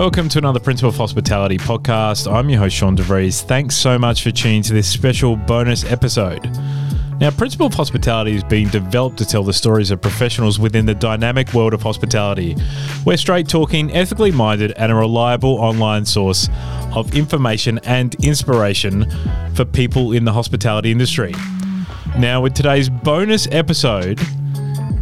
Welcome to another Principle of Hospitality podcast. I'm your host, Sean DeVries. Thanks so much for tuning to this special bonus episode. Now, Principle of Hospitality is being developed to tell the stories of professionals within the dynamic world of hospitality. We're straight talking, ethically minded, and a reliable online source of information and inspiration for people in the hospitality industry. Now, with today's bonus episode,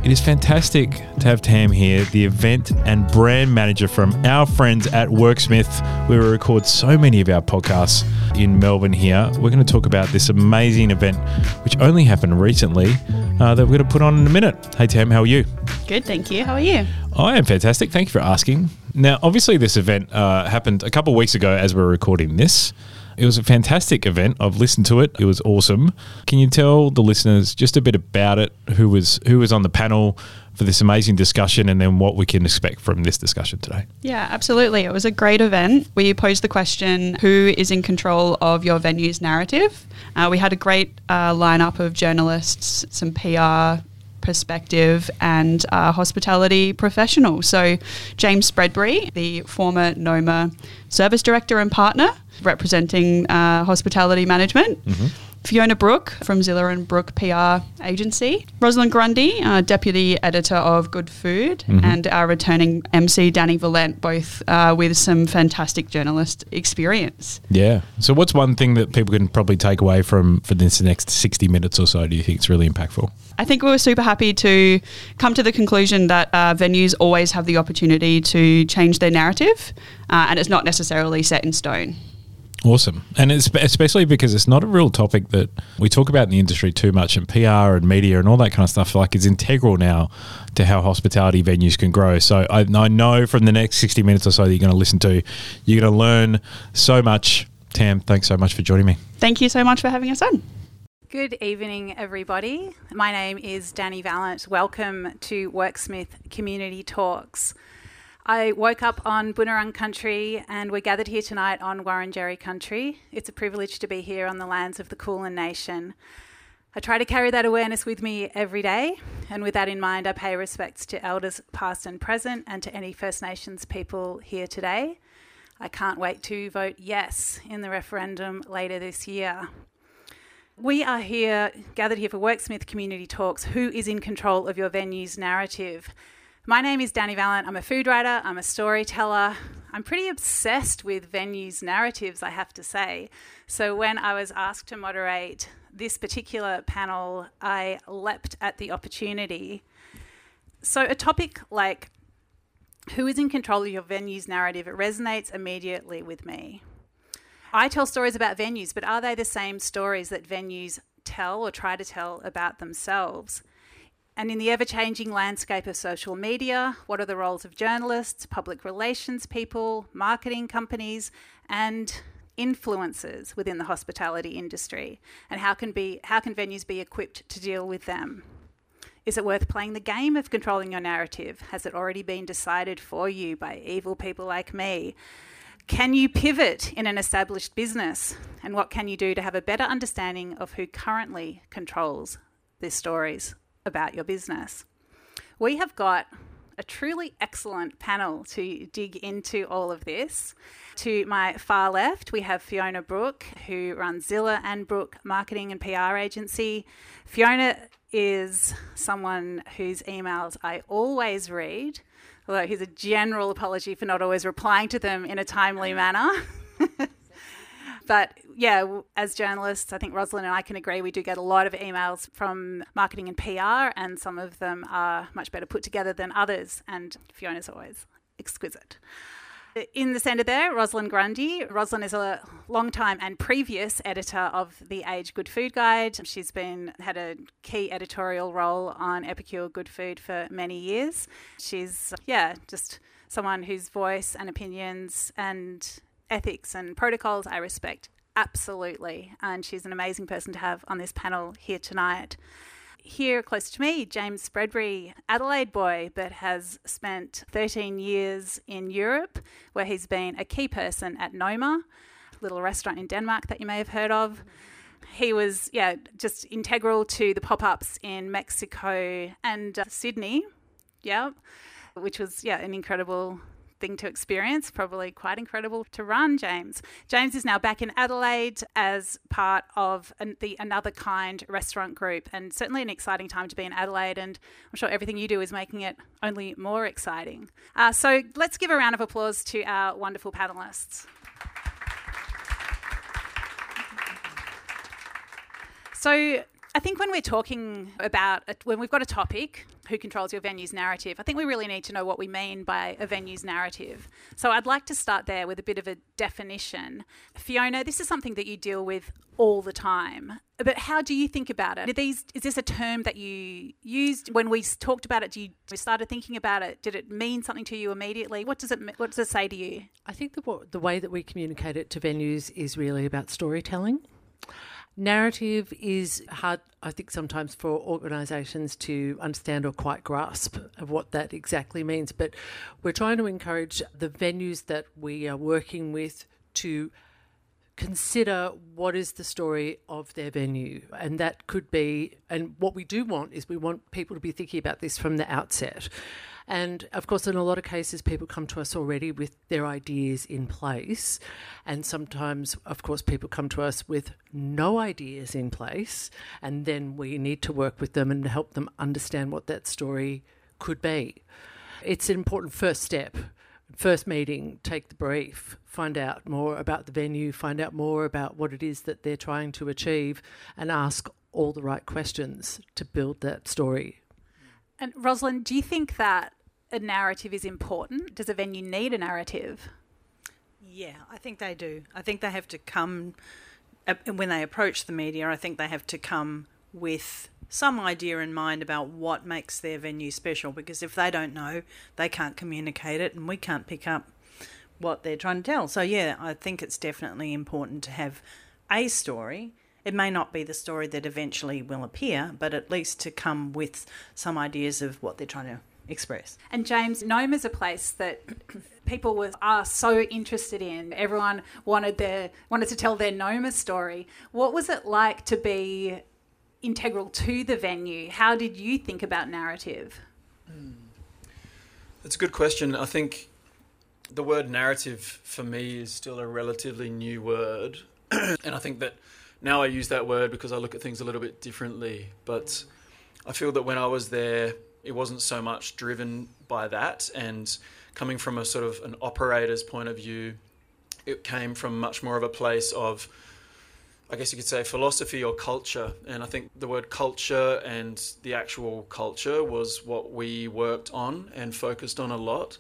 it is fantastic to have Tam here, the event and brand manager from our friends at Worksmith, where we record so many of our podcasts in Melbourne here. We're going to talk about this amazing event, which only happened recently, uh, that we're going to put on in a minute. Hey, Tam, how are you? Good, thank you. How are you? I am fantastic. Thank you for asking. Now, obviously, this event uh, happened a couple of weeks ago as we're recording this. It was a fantastic event. I've listened to it. It was awesome. Can you tell the listeners just a bit about it? Who was who was on the panel for this amazing discussion, and then what we can expect from this discussion today? Yeah, absolutely. It was a great event. We posed the question: Who is in control of your venue's narrative? Uh, we had a great uh, lineup of journalists, some PR perspective and uh, hospitality professional. So, James Spreadbury, the former NOMA service director and partner representing uh, hospitality management. Mm-hmm. Fiona Brook from Zilla and Brook PR agency, Roslyn Grundy, uh, deputy editor of Good Food, mm-hmm. and our returning MC Dani Valent, both uh, with some fantastic journalist experience. Yeah. So, what's one thing that people can probably take away from for this next sixty minutes or so? Do you think it's really impactful? I think we were super happy to come to the conclusion that uh, venues always have the opportunity to change their narrative, uh, and it's not necessarily set in stone. Awesome. And it's especially because it's not a real topic that we talk about in the industry too much and PR and media and all that kind of stuff like is integral now to how hospitality venues can grow. So I, I know from the next 60 minutes or so that you're going to listen to, you're going to learn so much. Tam, thanks so much for joining me. Thank you so much for having us on. Good evening, everybody. My name is Dani Valent. Welcome to Worksmith Community Talks. I woke up on Bunurong country and we're gathered here tonight on Wurundjeri country. It's a privilege to be here on the lands of the Kulin Nation. I try to carry that awareness with me every day, and with that in mind, I pay respects to elders past and present and to any First Nations people here today. I can't wait to vote yes in the referendum later this year. We are here, gathered here for Worksmith Community Talks. Who is in control of your venue's narrative? My name is Dani Valent. I'm a food writer, I'm a storyteller. I'm pretty obsessed with venues narratives, I have to say. So when I was asked to moderate this particular panel, I leapt at the opportunity. So, a topic like who is in control of your venue's narrative, it resonates immediately with me. I tell stories about venues, but are they the same stories that venues tell or try to tell about themselves? And in the ever changing landscape of social media, what are the roles of journalists, public relations people, marketing companies, and influencers within the hospitality industry? And how can, be, how can venues be equipped to deal with them? Is it worth playing the game of controlling your narrative? Has it already been decided for you by evil people like me? Can you pivot in an established business? And what can you do to have a better understanding of who currently controls these stories about your business. We have got a truly excellent panel to dig into all of this. To my far left, we have Fiona Brook, who runs Zilla and Brook Marketing and PR Agency. Fiona is someone whose emails I always read, although here's a general apology for not always replying to them in a timely manner. but yeah, as journalists, I think Roslyn and I can agree we do get a lot of emails from marketing and PR, and some of them are much better put together than others. And Fiona's always exquisite. In the centre there, Roslyn Grundy. Roslyn is a long time and previous editor of the Age Good Food Guide. She's been had a key editorial role on Epicure Good Food for many years. She's yeah, just someone whose voice and opinions and ethics and protocols I respect absolutely. And she's an amazing person to have on this panel here tonight. Here close to me, James Spreadbury, Adelaide boy, but has spent 13 years in Europe, where he's been a key person at Noma, little restaurant in Denmark that you may have heard of. He was, yeah, just integral to the pop ups in Mexico and uh, Sydney, yeah, which was, yeah, an incredible thing to experience, probably quite incredible to run, James. James is now back in Adelaide as part of an, the Another Kind restaurant group, and certainly an exciting time to be in Adelaide. And I'm sure everything you do is making it only more exciting. Uh, so let's give a round of applause to our wonderful panelists. So, I think when we're talking about when we've got a topic, who controls your venue's narrative, I think we really need to know what we mean by a venue's narrative. So I'd like to start there with a bit of a definition. Fiona, this is something that you deal with all the time. But how do you think about it? These, is this a term that you used when we talked about it? Do you started thinking about it? Did it mean something to you immediately? What does it What does it say to you? I think the the way that we communicate it to venues is really about storytelling narrative is hard, I think, sometimes for organisations to understand or quite grasp of what that exactly means. But we're trying to encourage the venues that we are working with to consider what is the story of their venue. And that could be, and what we do want is we want people to be thinking about this from the outset. And of course, in a lot of cases, people come to us already with their ideas in place. And sometimes, of course, people come to us with no ideas in place. And then we need to work with them and help them understand what that story could be. It's an important first step. First meeting, take the brief, find out more about the venue, find out more about what it is that they're trying to achieve, and ask all the right questions to build that story. And Roslyn, do you think that a narrative is important? Does a venue need a narrative? Yeah, I think they do. I think they have to come, uh, when they approach the media, I think they have to come with some idea in mind about what makes their venue special because if they don't know, they can't communicate it and we can't pick up what they're trying to tell. So, yeah, I think it's definitely important to have a story. It may not be the story that eventually will appear, but at least to come with some ideas of what they're trying to express. And James, Noma is a place that people were are so interested in. Everyone wanted their wanted to tell their Noma story. What was it like to be integral to the venue? How did you think about narrative? Mm. That's a good question. I think the word narrative for me is still a relatively new word. and I think that now I use that word because I look at things a little bit differently. But I feel that when I was there, it wasn't so much driven by that. And coming from a sort of an operator's point of view, it came from much more of a place of, I guess you could say, philosophy or culture. And I think the word culture and the actual culture was what we worked on and focused on a lot.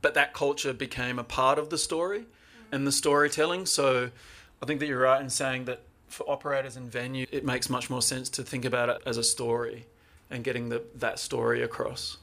But that culture became a part of the story and the storytelling. So I think that you're right in saying that for operators and venue, it makes much more sense to think about it as a story and getting the, that story across.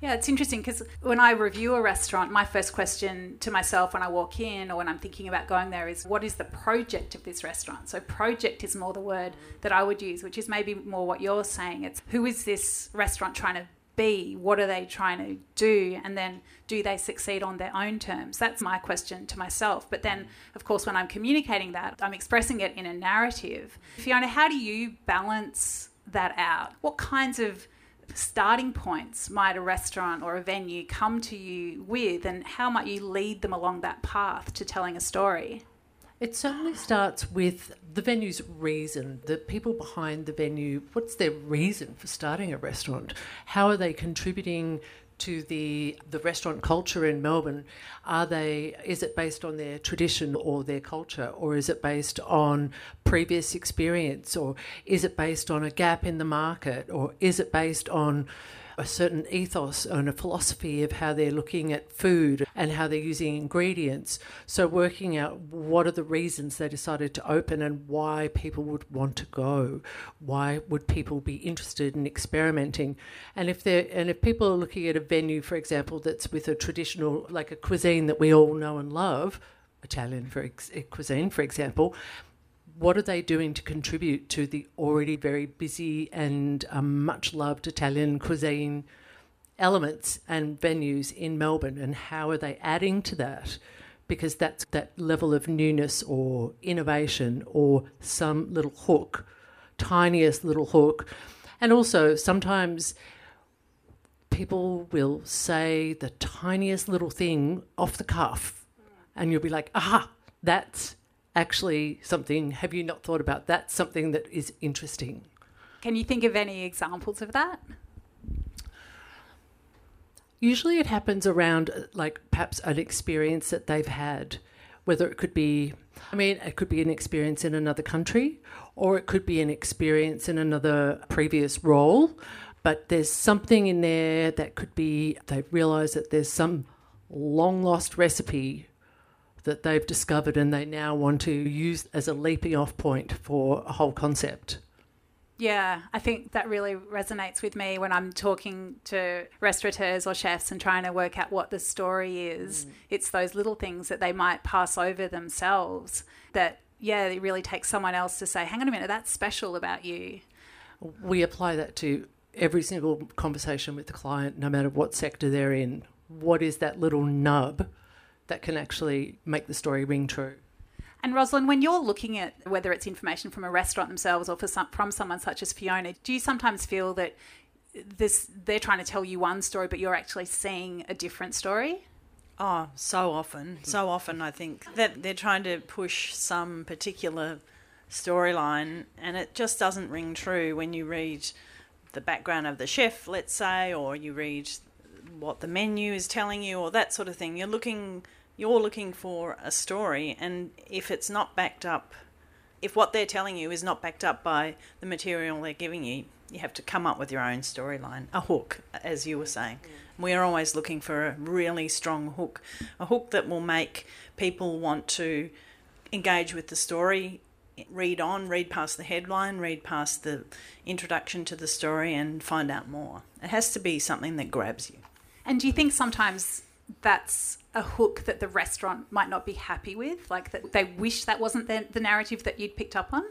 Yeah, it's interesting because when I review a restaurant, my first question to myself when I walk in or when I'm thinking about going there is what is the project of this restaurant? So, project is more the word that I would use, which is maybe more what you're saying. It's who is this restaurant trying to be? What are they trying to do? And then do they succeed on their own terms? That's my question to myself. But then, of course, when I'm communicating that, I'm expressing it in a narrative. Fiona, how do you balance that out? What kinds of starting points might a restaurant or a venue come to you with, and how might you lead them along that path to telling a story? It certainly starts with the venue's reason, the people behind the venue. What's their reason for starting a restaurant? How are they contributing to the the restaurant culture in Melbourne, are they is it based on their tradition or their culture? Or is it based on previous experience? Or is it based on a gap in the market? Or is it based on a certain ethos and a philosophy of how they're looking at food and how they're using ingredients. So, working out what are the reasons they decided to open and why people would want to go. Why would people be interested in experimenting? And if they're and if people are looking at a venue, for example, that's with a traditional like a cuisine that we all know and love, Italian for ex- eh, cuisine, for example what are they doing to contribute to the already very busy and um, much loved Italian cuisine elements and venues in Melbourne, and how are they adding to that? Because that's that level of newness or innovation or some little hook, tiniest little hook. And also, sometimes people will say the tiniest little thing off the cuff, and you'll be like, aha, that's actually something. Have you not thought about that? Something that is interesting. Can you think of any examples of that? Usually it happens around uh, like perhaps an experience that they've had, whether it could be, I mean, it could be an experience in another country or it could be an experience in another previous role. But there's something in there that could be, they've realised that there's some long lost recipe that they've discovered and they now want to use as a leaping off point for a whole concept. Yeah, I think that really resonates with me when I'm talking to restaurateurs or chefs and trying to work out what the story is. Mm. It's those little things that they might pass over themselves that, yeah, it really takes someone else to say, hang on a minute, that's special about you. We apply that to every single conversation with the client, no matter what sector they're in. What is that little nub that can actually make the story ring true? And Roslyn, when you're looking at whether it's information from a restaurant themselves or some, from someone such as Fiona, do you sometimes feel that this they're trying to tell you one story, but you're actually seeing a different story? Oh, so often, so often. I think that they're trying to push some particular storyline, and it just doesn't ring true when you read the background of the chef, let's say, or you read what the menu is telling you, or that sort of thing. You're looking you're looking for a story, and if it's not backed up, if what they're telling you is not backed up by the material they're giving you, you have to come up with your own storyline, a hook, as you were saying. Mm. We are always looking for a really strong hook, a hook that will make people want to engage with the story, read on, read past the headline, read past the introduction to the story, and find out more. It has to be something that grabs you. And do you think sometimes that's a hook that the restaurant might not be happy with? Like that they wish that wasn't the, the narrative that you'd picked up on?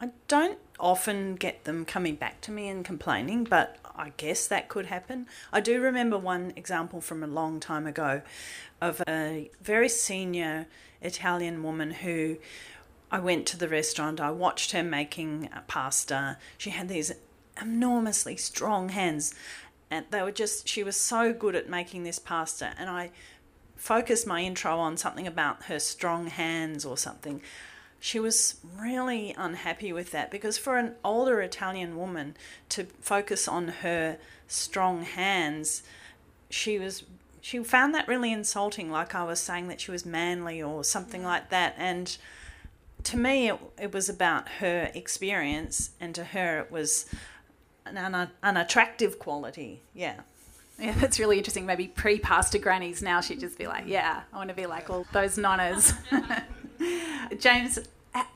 I don't often get them coming back to me and complaining, but I guess that could happen. I do remember one example from a long time ago of a very senior Italian woman who I went to the restaurant, I watched her making pasta. She had these enormously strong hands and they were just she was so good at making this pasta and i focused my intro on something about her strong hands or something. She was really unhappy with that because for an older italian woman to focus on her strong hands she was she found that really insulting like i was saying that she was manly or something like that and to me it, it was about her experience and to her it was an, an unattractive quality. Yeah. Yeah, that's really interesting. Maybe pre pasta grannies now she'd just be like, yeah, I want to be like all those nonnas. James,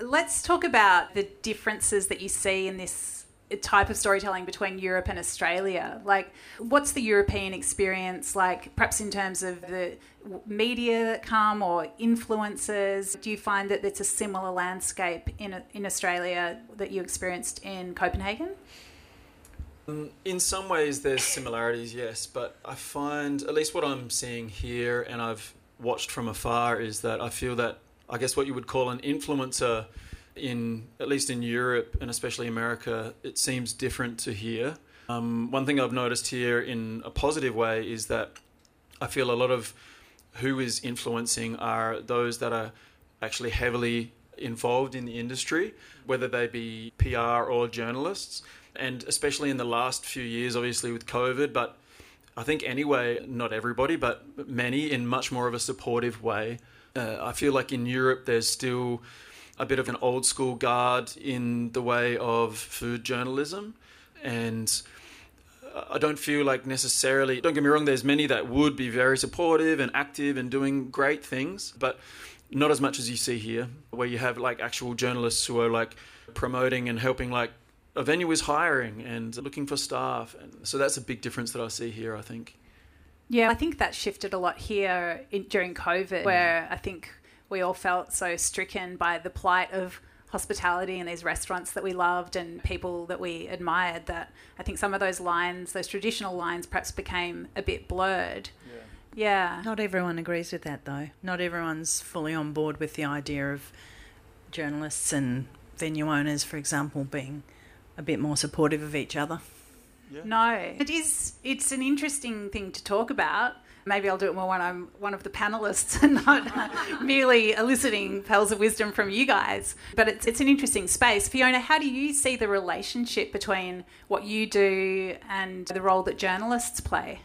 let's talk about the differences that you see in this type of storytelling between Europe and Australia. Like, what's the European experience like, perhaps in terms of the media that come or influences? Do you find that it's a similar landscape in, in Australia that you experienced in Copenhagen? Mm, in some ways, there's similarities, yes, but I find, at least what I'm seeing here and I've watched from afar, is that I feel that I guess what you would call an influencer in, at least in Europe and especially America, it seems different to here. Um, one thing I've noticed here in a positive way is that I feel a lot of who is influencing are those that are actually heavily involved in the industry, whether they be PR or journalists and especially in the last few years, obviously with COVID, but I think anyway, not everybody, but many in much more of a supportive way. Uh, I feel like in Europe, there's still a bit of an old school guard in the way of food journalism. And I don't feel like necessarily, don't get me wrong, there's many that would be very supportive and active and doing great things, but not as much as you see here, where you have like actual journalists who are like promoting and helping like a venue is hiring and looking for staff. And so that's a big difference that I see here, I think. Yeah, I think that shifted a lot here in, during COVID, where I think we all felt so stricken by the plight of hospitality and these restaurants that we loved and people that we admired that I think some of those lines, those traditional lines, perhaps became a bit blurred. Yeah. Yeah. Not everyone agrees with that, though. Not everyone's fully on board with the idea of journalists and venue owners, for example, being a bit more supportive of each other. Yeah. No, it is. It's an interesting thing to talk about. Maybe I'll do it more when I'm one of the panelists and not merely eliciting pearls of wisdom from you guys. But it's, it's an interesting space. Fiona, how do you see the relationship between what you do and the role that journalists play?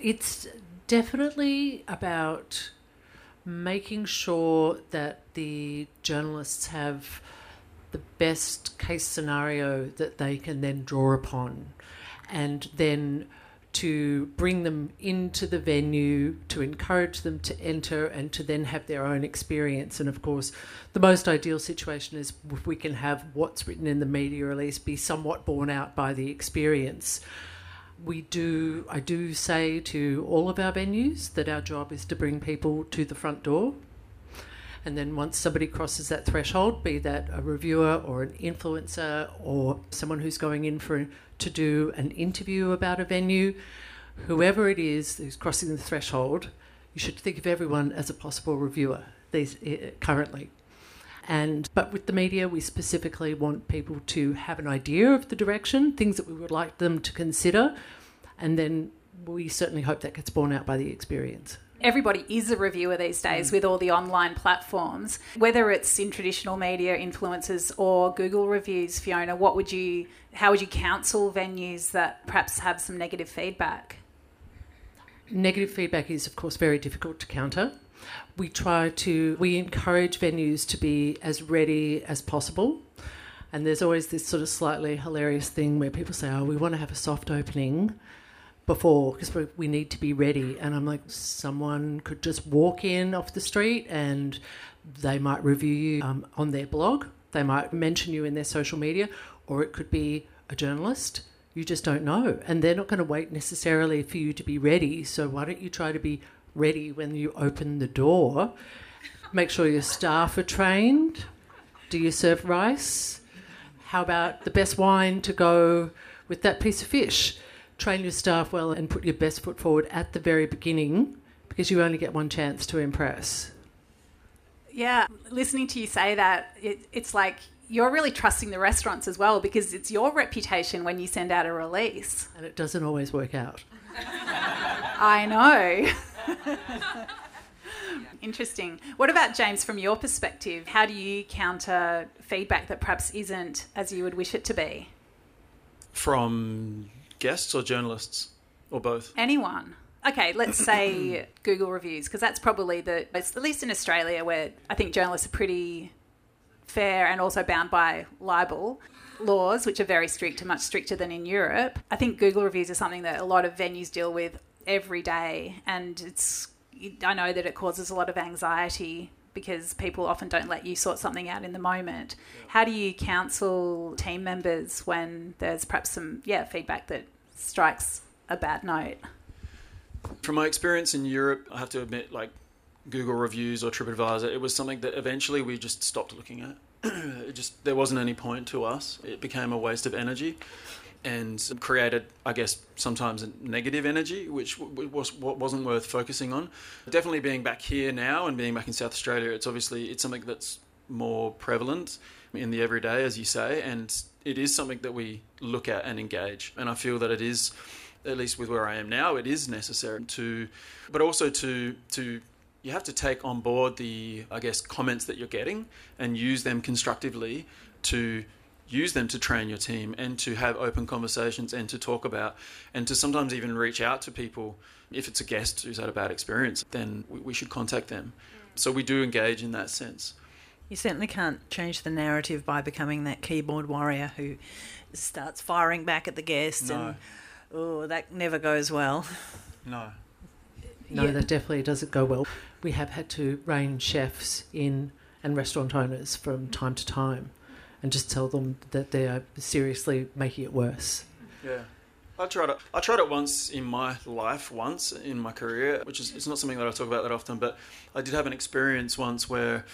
It's definitely about making sure that the journalists have the best case scenario that they can then draw upon and then to bring them into the venue, to encourage them to enter and to then have their own experience. And of course, the most ideal situation is if we can have what's written in the media release be somewhat borne out by the experience. We do, I do say to all of our venues that our job is to bring people to the front door. And then once somebody crosses that threshold, be that a reviewer or an influencer or someone who's going in for to do an interview about a venue, whoever it is who's crossing the threshold, you should think of everyone as a possible reviewer these uh, currently. And but with the media, we specifically want people to have an idea of the direction, things that we would like them to consider, and then we certainly hope that gets borne out by the experience everybody is a reviewer these days mm. with all the online platforms. Whether it's in traditional media, influencers, or Google reviews, Fiona, what would you, how would you counsel venues that perhaps have some negative feedback? Negative feedback is, of course, very difficult to counter. We try to, we encourage venues to be as ready as possible. And there's always this sort of slightly hilarious thing where people say, oh, we want to have a soft opening before because we need to be ready. And I'm like, someone could just walk in off the street and they might review you um, on their blog, they might mention you in their social media, or it could be a journalist. You just don't know. And they're not going to wait necessarily for you to be ready. So why don't you try to be ready when you open the door? Make sure your staff are trained. Do you serve rice? How about the best wine to go with that piece of fish? Train your staff well and put your best foot forward at the very beginning because you only get one chance to impress. Yeah, listening to you say that, it, it's like you're really trusting the restaurants as well because it's your reputation when you send out a release. And it doesn't always work out. I know. Interesting. What about James from your perspective? How do you counter feedback that perhaps isn't as you would wish it to be? From guests or journalists or both? Anyone. Okay, let's say Google reviews because that's probably the at least in Australia where I think journalists are pretty fair and also bound by libel laws, which are very strict and much stricter than in Europe. I think Google reviews are something that a lot of venues deal with every day, and it's I know that it causes a lot of anxiety because people often don't let you sort something out in the moment. How do you counsel team members when there's perhaps some yeah feedback that strikes a bad note? From my experience in Europe, I have to admit, like Google reviews or TripAdvisor, it was something that eventually we just stopped looking at. it just there wasn't any point to us. It became a waste of energy and created, I guess, sometimes a negative energy, which was what wasn't worth focusing on. Definitely being back here now and being back in South Australia, it's obviously it's something that's more prevalent in the everyday, as you say, and it is something that we look at and engage. And I feel that it is, at least with where I am now, it is necessary to, but also to to you have to take on board the I guess comments that you're getting and use them constructively to use them to train your team and to have open conversations and to talk about and to sometimes even reach out to people. If it's a guest who's had a bad experience then we, should contact them. Mm. So we do engage in that sense. You certainly can't change the narrative by becoming that keyboard warrior who starts firing back at the guests no. and oh that never goes well. No. No yeah. that definitely doesn't go well. We have had to rein chefs in and restaurant owners from time to time and just tell them that they are seriously making it worse. Yeah. I tried it. I tried it once in my life, once in my career, which is it's not something that I talk about that often. But I did have an experience once where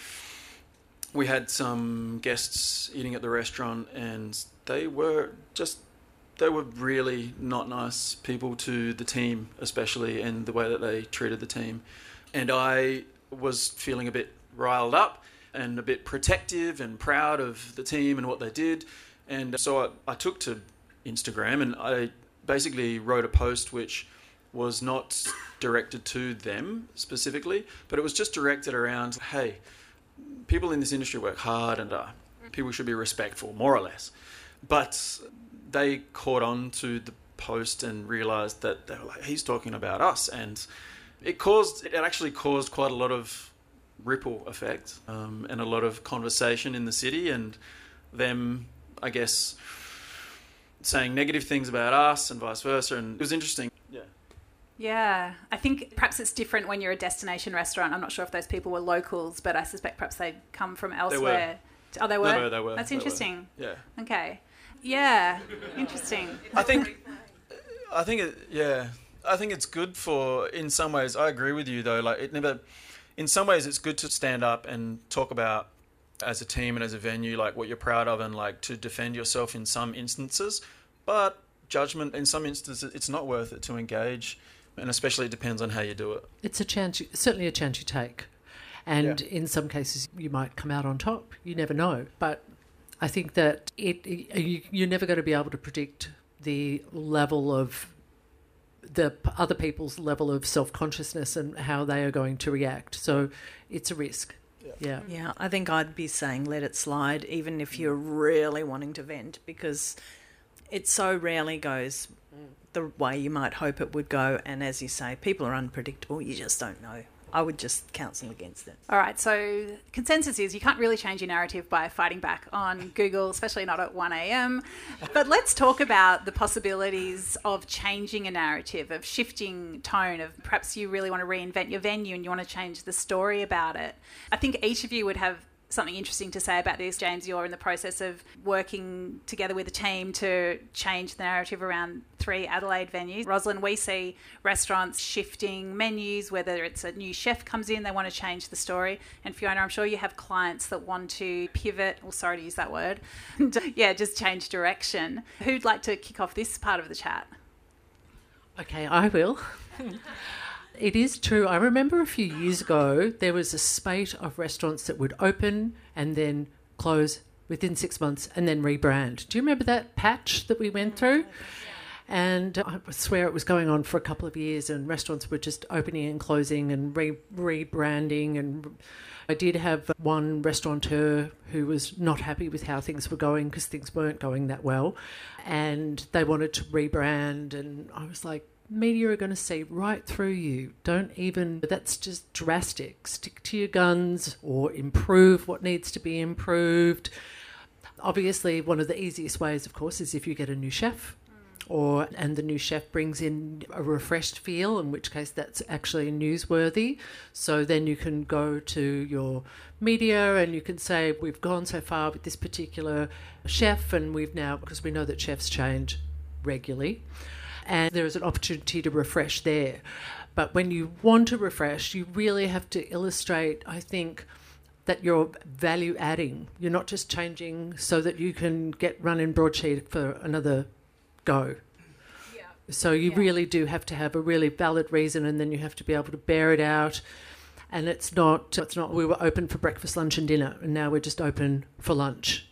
we had some guests eating at the restaurant, and they were just they were really not nice people to the team, especially, and the way that they treated the team. And I was feeling a bit riled up and a bit protective and proud of the team and what they did. And so I, I took to Instagram and I basically wrote a post which was not directed to them specifically, but it was just directed around hey, people in this industry work hard and uh, people should be respectful, more or less. But they caught on to the post and realized that they were like, he's talking about us. And it caused, it actually caused quite a lot of ripple effect um, and a lot of conversation in the city and them, I guess, saying negative things about us and vice versa. And it was interesting. Yeah. Yeah, I think perhaps it's different when you're a destination restaurant. I'm not sure if those people were locals, but I suspect perhaps they come from elsewhere. Oh, they were. No, no, they were. That's They were. interesting. Yeah. Okay. Yeah, interesting. I think, I think it, yeah, I think it's good for. In some ways, I agree with you though. Like it never. In some ways, it's good to stand up and talk about as a team and as a venue, like what you're proud of, and like to defend yourself in some instances. But judgment in some instances, it's not worth it to engage, and especially it depends on how you do it. It's a chance, certainly a chance you take. And Yeah. in some cases, you might come out on top. You never know. But I think that it, you, you're never going to be able to predict the level of the other people's level of self consciousness and how they are going to react. So it's a risk. Yeah. Yeah, I think I'd be saying let it slide, even if you're really wanting to vent, because it so rarely goes mm. the way you might hope it would go. And as you say, people are unpredictable. You just don't know. I would just counsel against it. All right, so consensus is you can't really change your narrative by fighting back on Google, especially not at 1 a.m. But let's talk about the possibilities of changing a narrative, of shifting tone, of perhaps you really want to reinvent your venue and you want to change the story about it. I think each of you would have something interesting to say about this. James, you're in the process of working together with a team to change the narrative around three Adelaide venues. Roslyn, we see restaurants shifting menus, whether it's a new chef comes in, they want to change the story. And Fiona, I'm sure you have clients that want to pivot, or sorry to use that word, uh, yeah, just change direction. Who'd like to kick off this part of the chat? Okay, I will. it is true. I remember a few years ago there was a spate of restaurants that would open and then close within six months and then rebrand. Do you remember that patch that we went through? And I swear it was going on for a couple of years, and restaurants were just opening and closing and re- rebranding. And I did have one restaurateur who was not happy with how things were going because things weren't going that well, and they wanted to rebrand. And I was like, media are going to see right through you. Don't even, that's just drastic. Stick to your guns or improve what needs to be improved. Obviously, one of the easiest ways, of course, is if you get a new chef. Mm. Or and the new chef brings in a refreshed feel, in which case that's actually newsworthy. So then you can go to your media and you can say we've gone so far with this particular chef, and we've now because we know that chefs change regularly, and there is an opportunity to refresh there. But when you want to refresh, you really have to illustrate, I think, that you're value adding. You're not just changing so that you can get run in broadsheet for another go. Yeah. So you Yeah. really do have to have a really valid reason, and then you have to be able to bear it out. And it's not. It's not. We were open for breakfast, lunch, and dinner, and now we're just open for lunch,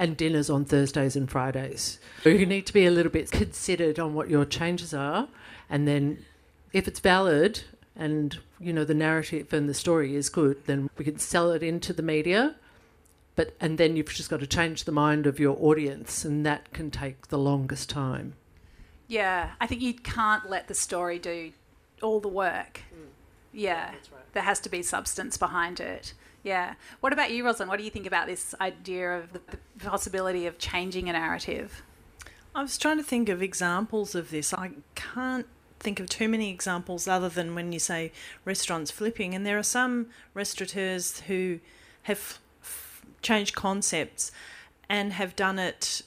and dinners on Thursdays and Fridays. So you need to be a little bit considered on what your changes are, and then if it's valid and you know the narrative and the story is good, then we can sell it into the media. But and then you've just got to change the mind of your audience, and that can take the longest time. Yeah, I think you can't let the story do all the work. Mm. Yeah, there has to be substance behind it. Yeah. What about you, Roslyn? What do you think about this idea of the, the possibility of changing a narrative? I was trying to think of examples of this. I can't think of too many examples other than when you say restaurants flipping. And there are some restaurateurs who have f- changed concepts and have done it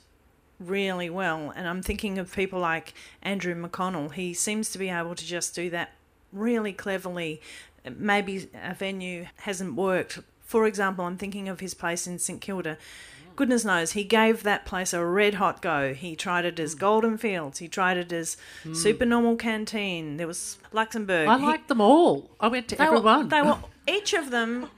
really well. And I'm thinking of people like Andrew McConnell. He seems to be able to just do that really cleverly. Maybe a venue hasn't worked. For example, I'm thinking of his place in St Kilda. Mm. Goodness knows, he gave that place a red hot go. He tried it as mm. Golden Fields. He tried it as mm. Supernormal Canteen. There was Luxembourg. I He- them all. I went to they everyone. Were, they were each of them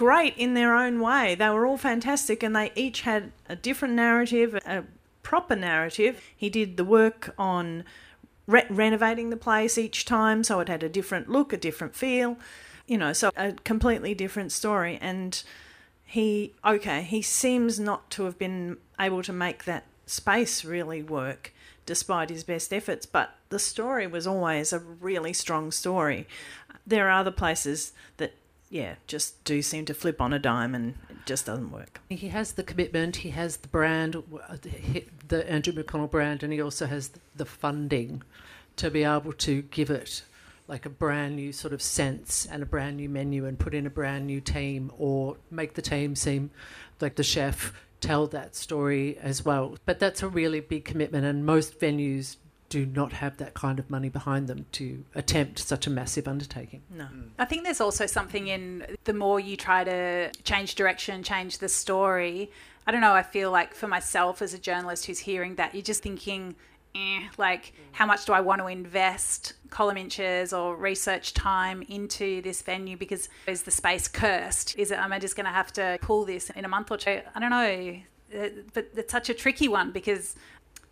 great in their own way. They were all fantastic and they each had a different narrative, a proper narrative. He did the work on re- renovating the place each time so it had a different look, a different feel, you know, so a completely different story. And he, okay, he seems not to have been able to make that space really work despite his best efforts, but the story was always a really strong story. There are other places that yeah, just do seem to flip on a dime and just doesn't work. He has the commitment, he has the brand, uh, the Andrew McConnell brand, and he also has the funding to be able to give it like a brand new sort of sense and a brand new menu and put in a brand new team or make the team seem like the chef tell that story as well. But that's a really big commitment, and most venues do not have that kind of money behind them to attempt such a massive undertaking. No. I think there's also something in the more you try to change direction, change the story. I don't know, I feel like for myself as a journalist who's hearing that, you're just thinking, eh, like, how much do I want to invest column inches or research time into this venue because is the space cursed? Is it, am I just going to have to pull this in a month or two? I don't know. Uh, but it's such a tricky one because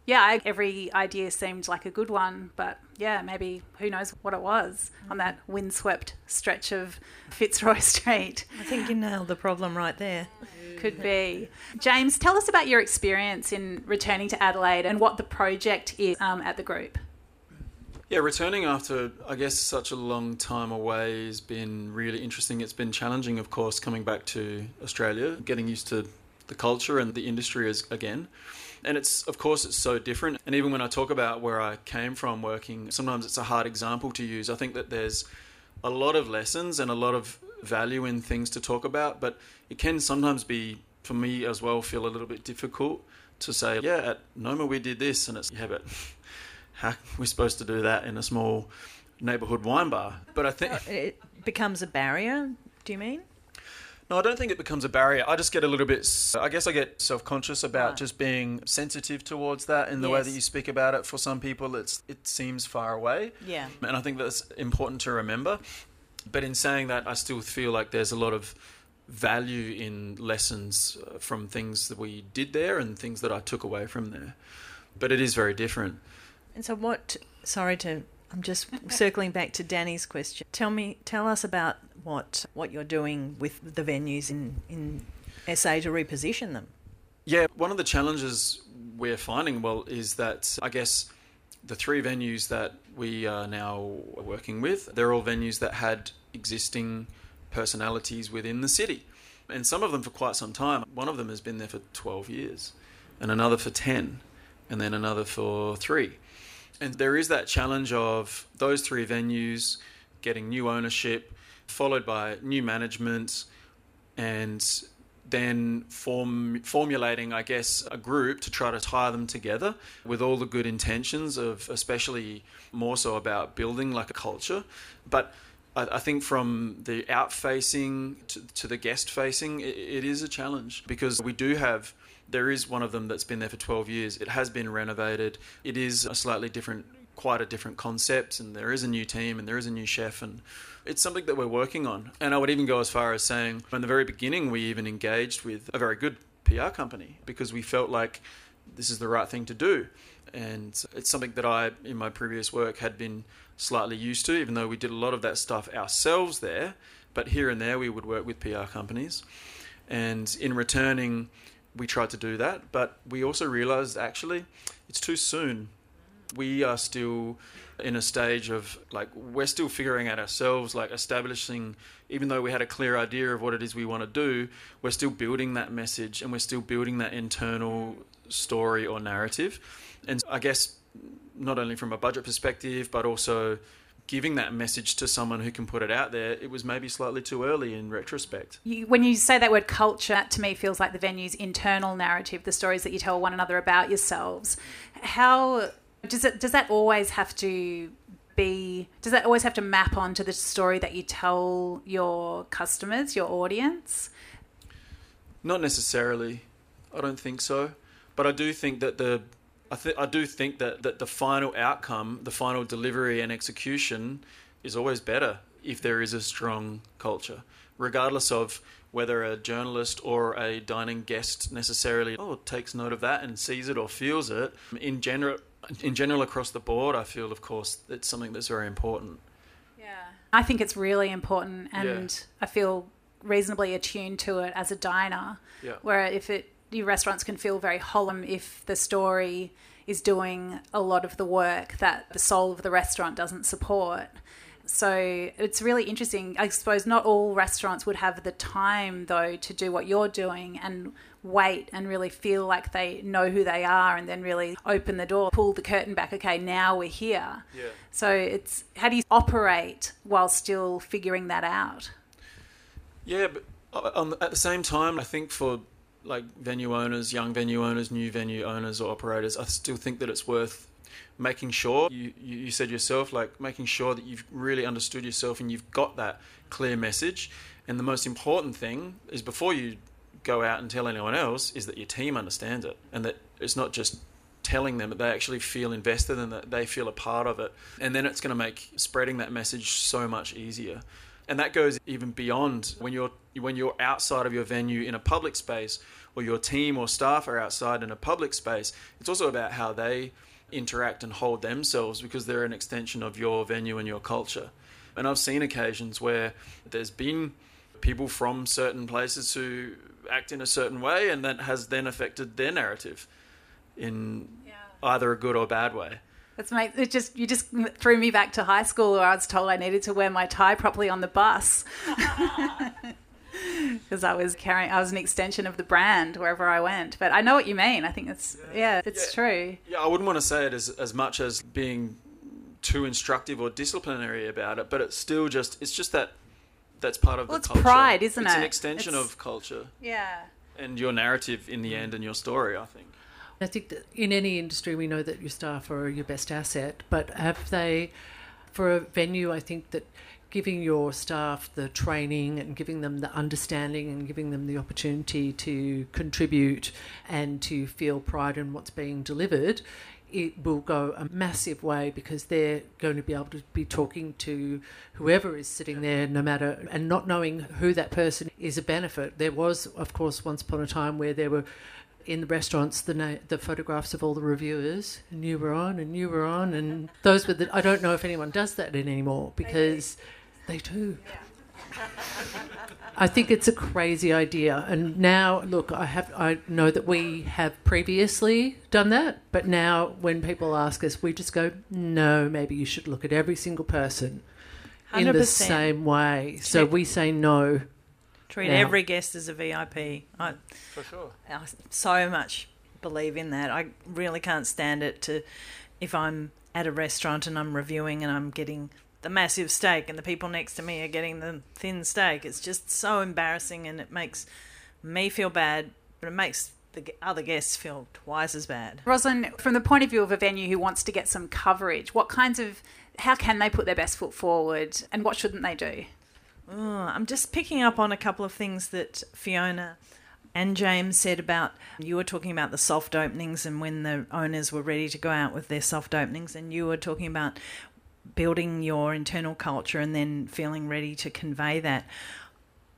yeah, every idea seemed like a good one, but yeah, maybe who knows what it was on that windswept stretch of Fitzroy Street. I think you nailed the problem right there. Could be. James, tell us about your experience in returning to Adelaide and what the project is um, at the group. Yeah, returning after, I guess, such a long time away has been really interesting. It's been challenging, of course, coming back to Australia, getting used to the culture and the industry as, again. And it's, of course, it's so different. And even when I talk about where I came from working, sometimes it's a hard example to use. I think that there's a lot of lessons and a lot of value in things to talk about, but it can sometimes be, for me as well, feel a little bit difficult to say, yeah, at Noma we did this, and it's, yeah, but how are we supposed to do that in a small neighbourhood wine bar? But I think. It becomes a barrier, do you mean? No, I don't think it becomes a barrier. I just get a little bit, I guess I get self conscious about right. just being sensitive towards that in the yes. way that you speak about it. For some people, it's it seems far away. Yeah. And I think that's important to remember. But in saying that, I still feel like there's a lot of value in lessons uh, from things that we did there and things that I took away from there. But it is very different. And so, what, sorry to I'm just circling back to Dani's question. Tell me, tell us about what what you're doing with the venues in in SA to reposition them. Yeah, one of the challenges we're finding well is that I guess the three venues that we are now working with, they're all venues that had existing personalities within the city. And some of them for quite some time. One of them has been there for 12 years, and another for 10, and then another for three. And there is that challenge of those three venues getting new ownership, followed by new management, and then form, formulating, I guess, a group to try to tie them together with all the good intentions of, especially more so about building like a culture. But I, I think from the out facing to, to the guest facing, it, it is a challenge because we do have there is one of them that's been there for 12 years. It has been renovated. It is a slightly different, quite a different concept, and there is a new team and there is a new chef, and it's something that we're working on. And I would even go as far as saying, from the very beginning, we even engaged with a very good PR company because we felt like this is the right thing to do. And it's something that I, in my previous work, had been slightly used to, even though we did a lot of that stuff ourselves there. But here and there, we would work with PR companies. And in returning, we tried to do that, but we also realized actually it's too soon. We are still in a stage of like we're still figuring out ourselves, like establishing. Even though we had a clear idea of what it is we want to do, we're still building that message and we're still building that internal story or narrative. And I guess not only from a budget perspective, but also giving that message to someone who can put it out there, it was maybe slightly too early in retrospect. You, when you say that word culture, to me feels like the venue's internal narrative, the stories that you tell one another about yourselves. How does it? Does that always have to be? Does that always have to map onto the story that you tell your customers, your audience? Not necessarily. I don't think so. But I do think that the I, th- I do think that, that the final outcome, the final delivery and execution is always better if there is a strong culture, regardless of whether a journalist or a dining guest necessarily oh, takes note of that and sees it or feels it. In general, in general across the board, I feel, of course, it's something that's very important. Yeah. I think it's really important, and Yeah. I feel reasonably attuned to it as a diner. Yeah. Where if it, your restaurants can feel very hollow if the story is doing a lot of the work that the soul of the restaurant doesn't support. So it's really interesting. I suppose not all restaurants would have the time though to do what you're doing and wait and really feel like they know who they are and then really open the door, pull the curtain back. Okay, now we're here. Yeah. So it's how do you operate while still figuring that out? Yeah, but uh, on at the same time, I think for like venue owners, young venue owners, new venue owners or operators, I still think that it's worth making sure you, you said yourself like making sure that you've really understood yourself and you've got that clear message. And the most important thing is before you go out and tell anyone else is that your team understands it and that it's not just telling them that they actually feel invested and that they feel a part of it. And then it's going to make spreading that message so much easier. And that goes even beyond when you're when you're outside of your venue in a public space or your team or staff are outside in a public space it's also about how they interact and hold themselves because they're an extension of your venue and your culture. And I've seen occasions where there's been people from certain places who act in a certain way and that has then affected their narrative in either a good or bad way. It's my, it just you just threw me back to high school where I was told I needed to wear my tie properly on the bus because I was carrying I was an extension of the brand wherever I went. But I know what you mean. I think it's yeah, it's Yeah. true. Yeah, I wouldn't want to say it as as much as being too instructive or disciplinary about it, but it's still just it's just that that's part of Well, the it's culture. pride, isn't it's it? It's an extension It's- of culture Yeah. and your narrative in the end and your story. I think. I think that in any industry, we know that your staff are your best asset, but have they, for a venue, I think that giving your staff the training and giving them the understanding and giving them the opportunity to contribute and to feel pride in what's being delivered, it will go a massive way because they're going to be able to be talking to whoever is sitting there, no matter, and not knowing who that person is a benefit. There was, of course, once upon a time where there were in the restaurants the na- the photographs of all the reviewers and you were on and you were on and those were the I don't know if anyone does that anymore because they do. I think it's a crazy idea and now look I have I know that we have previously done that but now when people ask us we just go no maybe you should look at every single person in the same way so we say no Treat Now- every guest as a VIP. I, For sure. I so much believe in that. I really can't stand it to if I'm at a restaurant and I'm reviewing and I'm getting the massive steak and the people next to me are getting the thin steak. It's just so embarrassing and it makes me feel bad, but it makes the other guests feel twice as bad. Roslyn, from the point of view of a venue who wants to get some coverage, what kinds of how can they put their best foot forward and what shouldn't they do? Oh, I'm just picking up on a couple of things that Fiona and James said about you were talking about the soft openings and when the owners were ready to go out with their soft openings, and you were talking about building your internal culture and then feeling ready to convey that.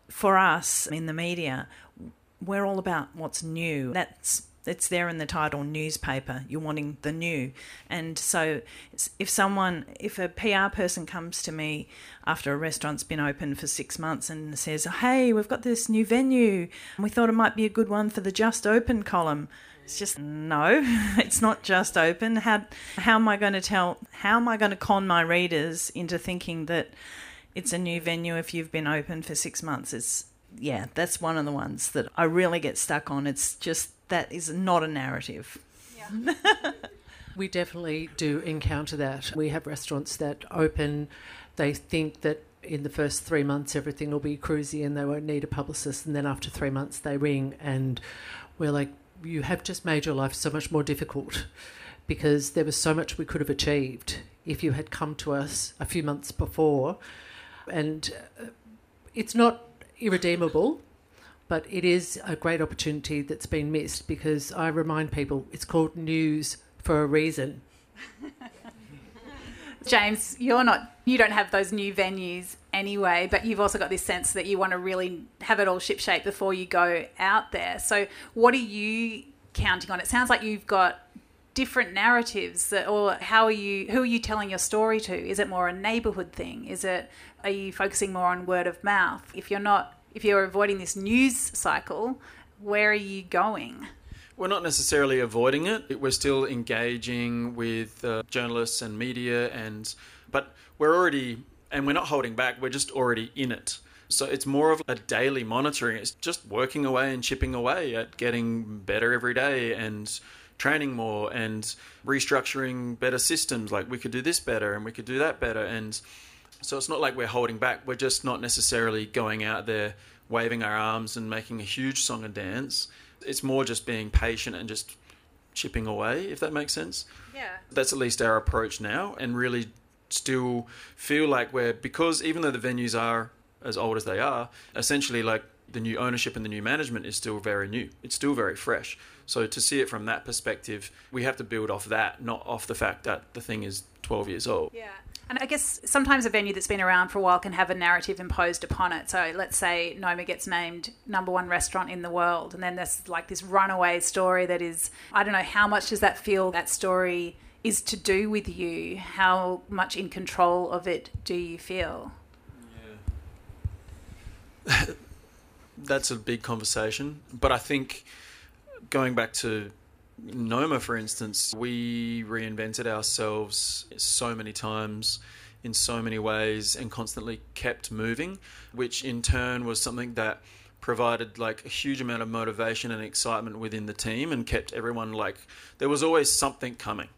For us in the media, we're all about what's new. That's it's there in the title newspaper. You're wanting the new, and so if someone, if a PR person comes to me after a restaurant's been open for six months and says, "Hey, we've got this new venue, we thought it might be a good one for the just open column," it's just no, it's not just open. How how am I going to tell? How am I going to con my readers into thinking that it's a new venue if you've been open for six months? It's yeah, that's one of the ones that I really get stuck on. It's just that is not a narrative. Yeah. We definitely do encounter that. We have restaurants that open, they think that in the first three months everything will be cruisy and they won't need a publicist, and then after three months they ring and we're like, you have just made your life so much more difficult because there was so much we could have achieved if you had come to us a few months before. And uh, it's not irredeemable, but it is a great opportunity that's been missed because I remind people it's called news for a reason. James, you're not you don't have those new venues anyway, but you've also got this sense that you want to really have it all shipshape before you go out there. So, what are you counting on? It sounds like you've got different narratives that, or how are you who are you telling your story to is it more a neighborhood thing is it are you focusing more on word of mouth if you're not if you're avoiding this news cycle where are you going We're not necessarily avoiding it. We're still engaging with uh, journalists and media, and but we're already and we're not holding back. We're just already in it. So it's more of a daily monitoring. It's just working away and chipping away at getting better every day and training more and restructuring better systems. Like we could do this better and we could do that better. And so it's not like we're holding back. We're just not necessarily going out there waving our arms and making a huge song and dance. It's more just being patient and just chipping away, if that makes sense. yeah That's at least our approach now, and really still feel like we're because even though the venues are as old as they are, essentially like the new ownership and the new management is still very new. It's still very fresh. So to see it from that perspective, we have to build off that, not off the fact that the thing is 12 years old. Yeah. And I guess sometimes a venue that's been around for a while can have a narrative imposed upon it. So let's say Noma gets named number one restaurant in the world, and then there's like this runaway story that is, I don't know, how much does that feel that story is to do with you? How much in control of it do you feel? Yeah. That's a big conversation. But I think going back to Noma, for instance, we reinvented ourselves so many times in so many ways and constantly kept moving, which in turn was something that provided like a huge amount of motivation and excitement within the team and kept everyone like there was always something coming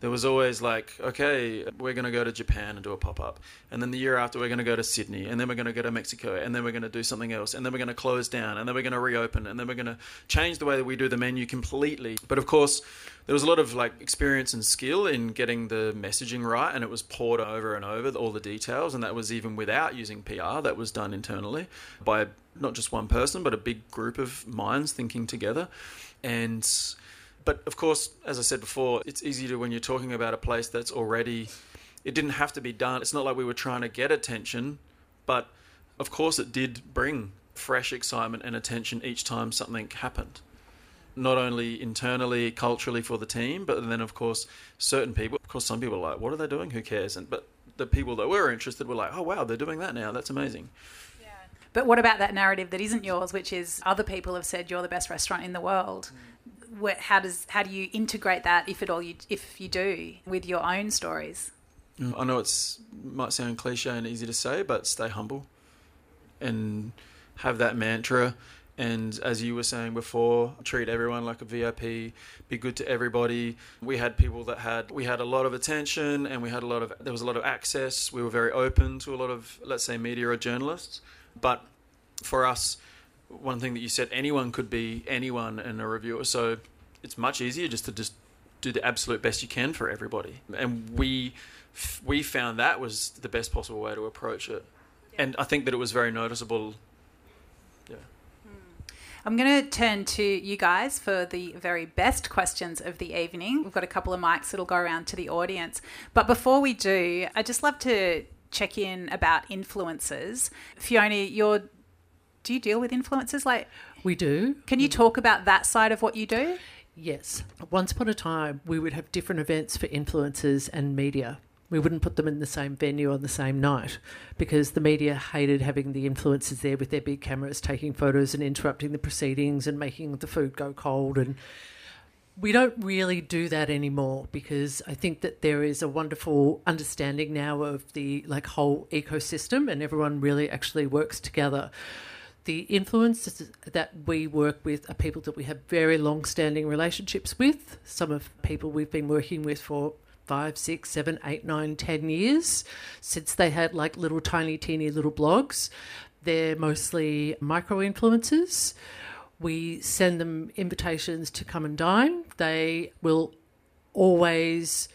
there was always like, okay, we're going to go to Japan and do a pop up. And then the year after, we're going to go to Sydney. And then we're going to go to Mexico. And then we're going to do something else. And then we're going to close down. And then we're going to reopen. And then we're going to change the way that we do the menu completely. But of course, there was a lot of like experience and skill in getting the messaging right. And it was poured over and over, all the details. And that was even without using PR, that was done internally by not just one person, but a big group of minds thinking together. And but of course, as I said before, it's easy to when you're talking about a place that's already. It didn't have to be done. It's not like we were trying to get attention, but of course, it did bring fresh excitement and attention each time something happened. Not only internally, culturally for the team, but then of course, certain people. Of course, some people are like, "What are they doing? Who cares?" And but the people that were interested were like, "Oh wow, they're doing that now. That's amazing." But what about that narrative that isn't yours, which is other people have said you're the best restaurant in the world? Where, how does how do you integrate that, if at all, you, if you do, with your own stories? I know it's might sound cliche and easy to say, but stay humble and have that mantra. And as you were saying before, treat everyone like a VIP, be good to everybody. We had people that had we had a lot of attention and we had a lot of there was a lot of access. We were very open to a lot of let's say media or journalists. But for us, one thing that you said, anyone could be anyone and a reviewer. So it's much easier just to just do the absolute best you can for everybody. And we we found that was the best possible way to approach it. And I think that it was very noticeable. Yeah. Hmm. I'm going to turn to you guys for the very best questions of the evening. We've got a couple of mics that'll go around to the audience. But before we do, I'd just love to check in about influencers. Fiona, you're do you deal with influencers? Like, We do. can you talk about that side of what you do? Yes. Once upon a time, we would have different events for influencers and media. We wouldn't put them in the same venue on the same night because the media hated having the influencers there with their big cameras taking photos and interrupting the proceedings and making the food go cold. And we don't really do that anymore because I think that there is a wonderful understanding now of the like whole ecosystem and everyone really actually works together the influencers that we work with are people that we have very long standing relationships with. Some of people we've been working with for five, six, seven, eight, nine, ten years since they had like little tiny, teeny little blogs. They're mostly micro influencers. We send them invitations to come and dine. They will always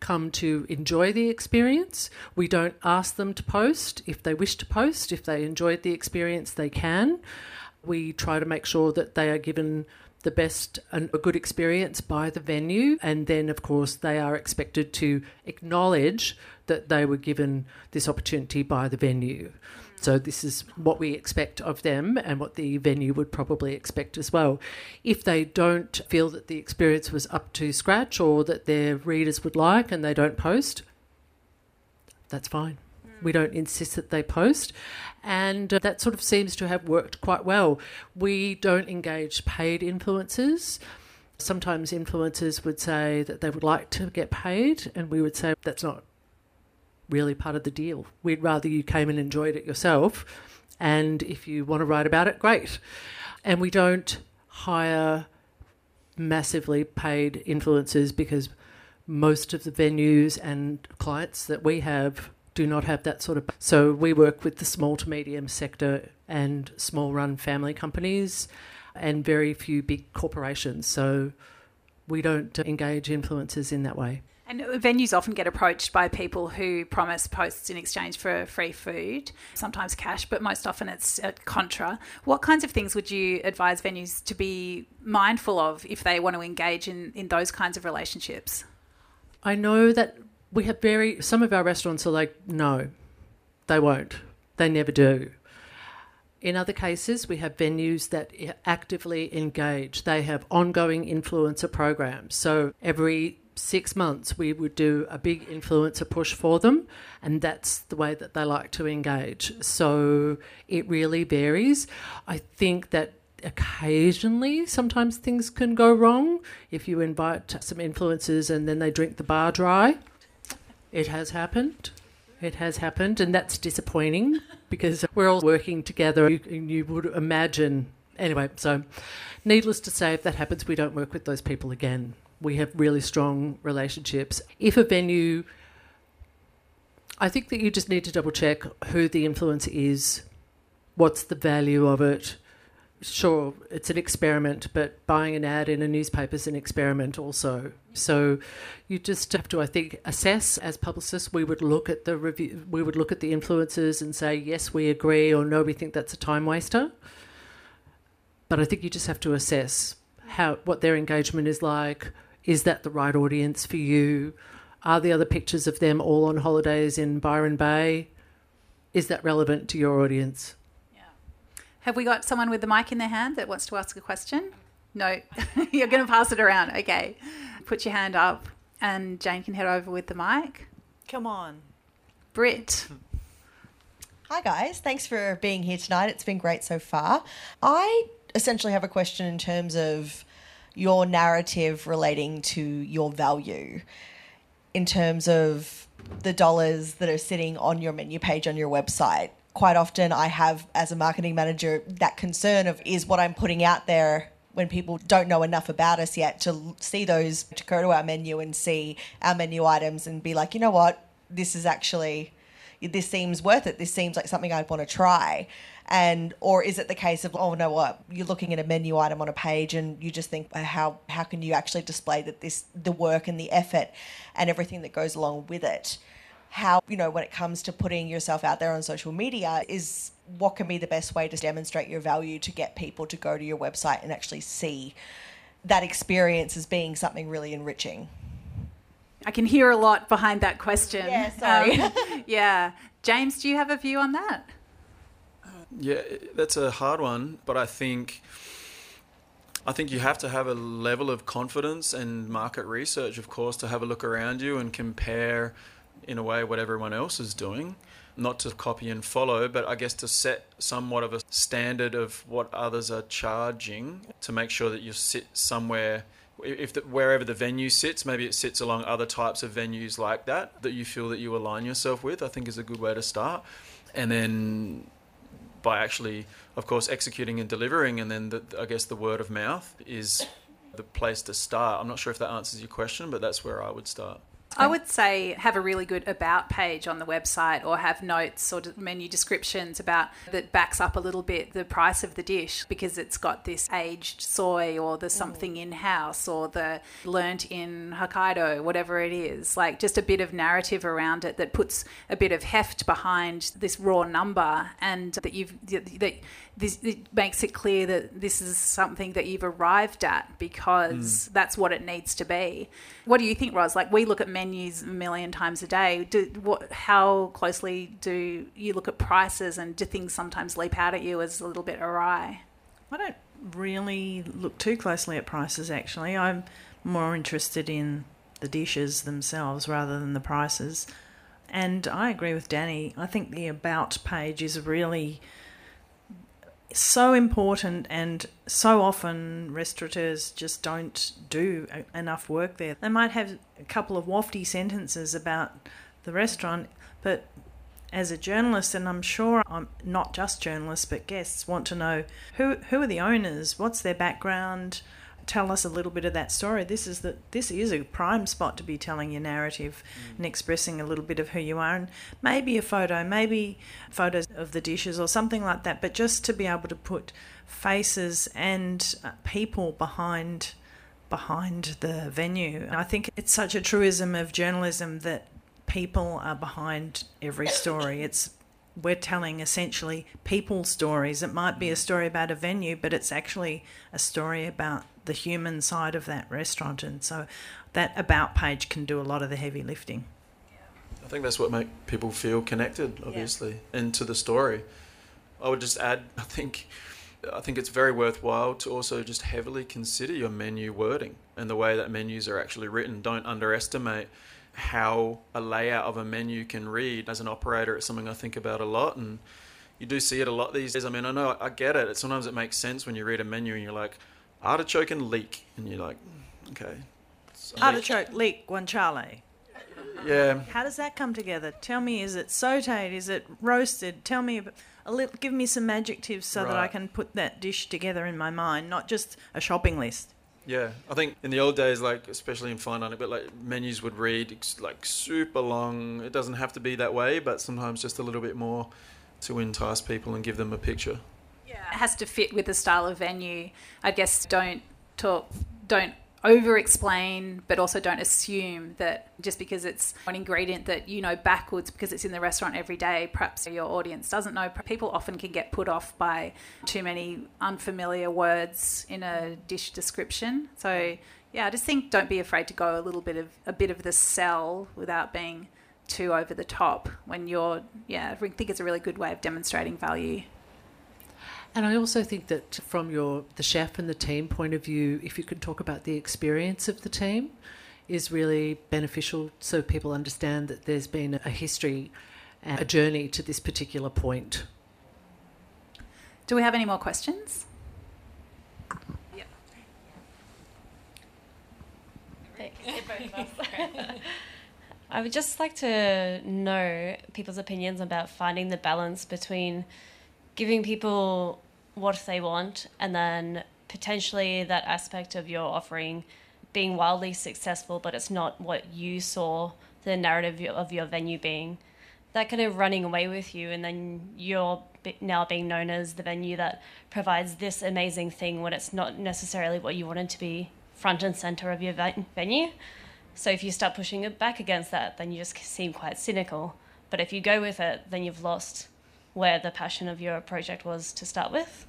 come to enjoy the experience. We don't ask them to post. If they wish to post, if they enjoyed the experience, they can. We try to make sure that they are given the best and a good experience by the venue, and then, of course, they are expected to acknowledge that they were given this opportunity by the venue. So, this is what we expect of them and what the venue would probably expect as well. If they don't feel that the experience was up to scratch or that their readers would like and they don't post, that's fine. We don't insist that they post. And uh, that sort of seems to have worked quite well. We don't engage paid influencers. Sometimes influencers would say that they would like to get paid, and we would say that's not really part of the deal. We'd rather you came and enjoyed it yourself. And if you want to write about it, great. And we don't hire massively paid influencers because most of the venues and clients that we have do not have that sort of. So we work with the small to medium sector and small run family companies and very few big corporations. So we don't engage influencers in that way. And venues often get approached by people who promise posts in exchange for free food, sometimes cash, but most often it's at contra. What kinds of things would you advise venues to be mindful of if they want to engage in, in those kinds of relationships? I know that we have very some of our restaurants are like no they won't they never do in other cases we have venues that actively engage they have ongoing influencer programs so every six months we would do a big influencer push for them and that's the way that they like to engage so it really varies i think that occasionally sometimes things can go wrong if you invite some influencers and then they drink the bar dry it has happened. It has happened, and that's disappointing because we're all working together. You, you would imagine. Anyway, so needless to say, if that happens, we don't work with those people again. We have really strong relationships. If a venue, I think that you just need to double check who the influencer is, what's the value of it, sure, it's an experiment, but buying an ad in a newspaper is an experiment also. So you just have to, I think, assess as publicists. We would look at the review, we would look at the influencers and say yes, we agree, or no, we think that's a time waster. But I think you just have to assess how what their engagement is like. Is that the right audience for you? Are the other pictures of them all on holidays in Byron Bay? Is that relevant to your audience? Yeah. Have we got someone with the mic in their hand that wants to ask a question? No, you're going to pass it around. Okay. Put your hand up and Jane can head over with the mic. Come on. Britt. Hi, guys. Thanks for being here tonight. It's been great so far. I essentially have a question in terms of your narrative relating to your value in terms of the dollars that are sitting on your menu page on your website quite often I have, as a marketing manager, that concern of is what I'm putting out there when people don't know enough about us yet to see those, to go to our menu and see our menu items and be like, you know what, this is actually, this seems worth it. This seems like something I'd want to try. And or is it the case of oh no what you're looking at a menu item on a page and you just think how how can you actually display that this the work and the effort and everything that goes along with it how, you know, when it comes to putting yourself out there on social media, is what can be the best way to demonstrate your value to get people to go to your website and actually see that experience as being something really enriching? I can hear a lot behind that question. Yeah, sorry. Um, yeah. James, do you have a view on that? Yeah, that's a hard one, but I think I think you have to have a level of confidence and market research, of course, to have a look around you and compare in a way what everyone else is doing not to copy and follow, but I guess to set somewhat of a standard of what others are charging to make sure that you sit somewhere. If the, wherever the venue sits, maybe it sits along other types of venues like that that you feel that you align yourself with. I think is a good way to start, and then by actually, of course, executing and delivering, and then the, I guess the word of mouth is the place to start. I'm not sure if that answers your question, but that's where I would start. I would say have a really good about page on the website or have notes or menu descriptions about that backs up a little bit the price of the dish because it's got this aged soy or the something mm. in house or the learnt in Hokkaido, whatever it is. Like just a bit of narrative around it that puts a bit of heft behind this raw number and that you've that this it makes it clear that this is something that you've arrived at because hmm. that's what it needs to be. What do you think, Ros? Like we look at menus a million times a day. Do, what, how closely do you look at prices, and do things sometimes leap out at you as a little bit awry? I don't really look too closely at prices actually. I'm more interested in the dishes themselves rather than the prices. And I agree with Dani. I think the about page is really so important and so often restaurateurs just don't do enough work there. They might have a couple of wafty sentences about the restaurant, but as a journalist, and I'm sure I'm not just journalists but guests want to know who who are the owners, what's their background, tell us a little bit of that story. This is the this is a prime spot to be telling your narrative and expressing a little bit of who you are, and maybe a photo, maybe photos of the dishes or something like that. But just to be able to put faces and uh, people behind behind the venue. And I think it's such a truism of journalism that people are behind every story. It's we're telling essentially people stories. It might be a story about a venue, but it's actually a story about the human side of that restaurant. And so that about page can do a lot of the heavy lifting. I think that's what make people feel connected, obviously, into the story. I would just add, I think, I think it's very worthwhile to also just heavily consider your menu wording and the way that menus are actually written. Don't underestimate how a layout of a menu can read. As an operator, it's something I think about a lot, and you do see it a lot these days. I mean, I know I get it. Sometimes it makes sense when you read a menu and you're like, artichoke and leek, and you're like, okay. Artichoke, leek, guanciale. Yeah. How does that come together? Tell me, is it sauteed? Is it roasted? Tell me a, little. Give me some adjectives so that I can put that dish together in my mind, not just a shopping list. Yeah, I think in the old days, like especially in fine dining, but like menus would read like super long. It doesn't have to be that way, but sometimes just a little bit more to entice people and give them a picture. Has to fit with the style of venue. I guess don't talk, don't over explain, but also don't assume that just because it's an ingredient that you know backwards because it's in the restaurant every day, perhaps your audience doesn't know. People often can get put off by too many unfamiliar words in a dish description. So yeah, I just think don't be afraid to go a little bit of a bit of the sell without being too over the top when you're yeah, I think it's a really good way of demonstrating value. And I also think that from your the chef and the team point of view, if you can talk about the experience of the team, is really beneficial so people understand that there's been a history, and a journey to this particular point. Do we have any more questions? I would just like to know people's opinions about finding the balance between giving people what they want and then potentially that aspect of your offering being wildly successful, but it's not what you saw the narrative of your venue being. That kind of running away with you, and then you're now being known as the venue that provides this amazing thing when it's not necessarily what you wanted to be front and center of your venue. So if you start pushing it back against that, then you just seem quite cynical. But if you go with it, then you've lost where the passion of your project was to start with.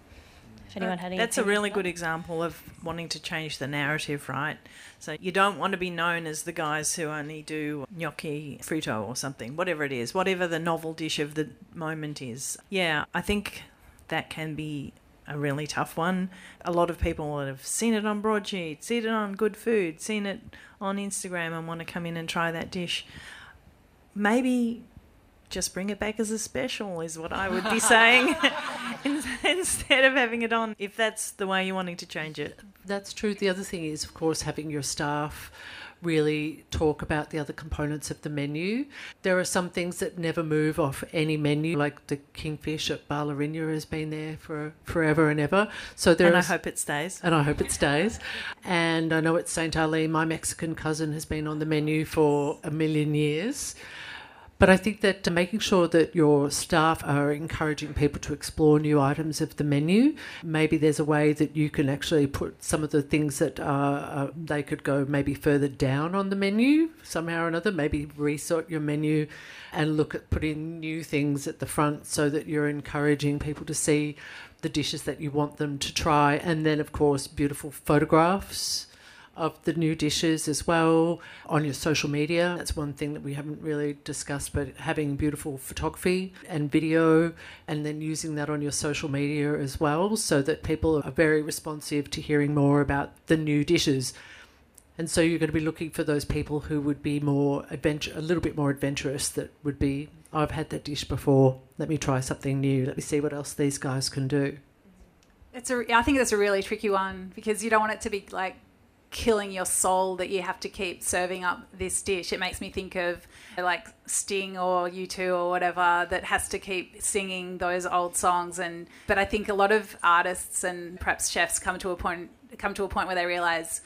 If anyone had any That's a really good example of wanting to change the narrative, right? So you don't want to be known as the guys who only do gnocchi frito or something, whatever it is, whatever the novel dish of the moment is. Yeah, I think that can be a really tough one. A lot of people have seen it on broadsheet, seen it on Good Food, seen it on Instagram and want to come in and try that dish. Maybe just bring it back as a special is what I would be saying instead of having it on if that's the way you're wanting to change it. That's true. The other thing is, of course, having your staff really talk about the other components of the menu. There are some things that never move off any menu, like the kingfish at Ballerina has been there for forever and ever. So there and I hope it stays. and I hope it stays. And I know at St. Ali, my Mexican cousin has been on the menu for a million years. But I think that making sure that your staff are encouraging people to explore new items of the menu, maybe there's a way that you can actually put some of the things that uh, uh, they could go maybe further down on the menu somehow or another, maybe resort your menu and look at putting new things at the front so that you're encouraging people to see the dishes that you want them to try. And then, of course, beautiful photographs of the new dishes as well on your social media. That's one thing that we haven't really discussed, but having beautiful photography and video and then using that on your social media as well so that people are very responsive to hearing more about the new dishes. And so you're going to be looking for those people who would be more adventure, a little bit more adventurous. That would be, I've had that dish before. Let me try something new. Let me see what else these guys can do. It's a. I think that's a really tricky one because you don't want it to be like killing your soul that you have to keep serving up this dish. It makes me think of like Sting or U2 or whatever that has to keep singing those old songs and but I think a lot of artists and perhaps chefs come to a point come to a point where they realize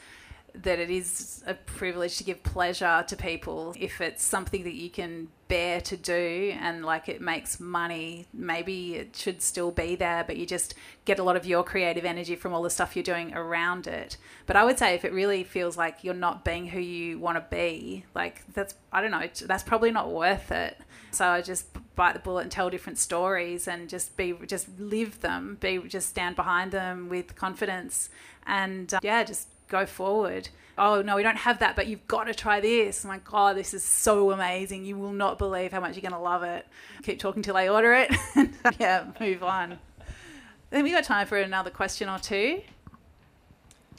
that it is a privilege to give pleasure to people if it's something that you can bear to do and like it makes money. Maybe it should still be there but you just get a lot of your creative energy from all the stuff you're doing around it. But i would say if it really feels like you're not being who you want to be like that's i don't know that's probably not worth it. So i just bite the bullet and tell different stories and just be just live them be just stand behind them with confidence. And uh, yeah just go forward. Oh no, we don't have that, but you've got to try this. I'm like, oh, this is so amazing. You will not believe how much you're going to love it. Keep talking till I order it. yeah, move on. Then we got time for another question or two.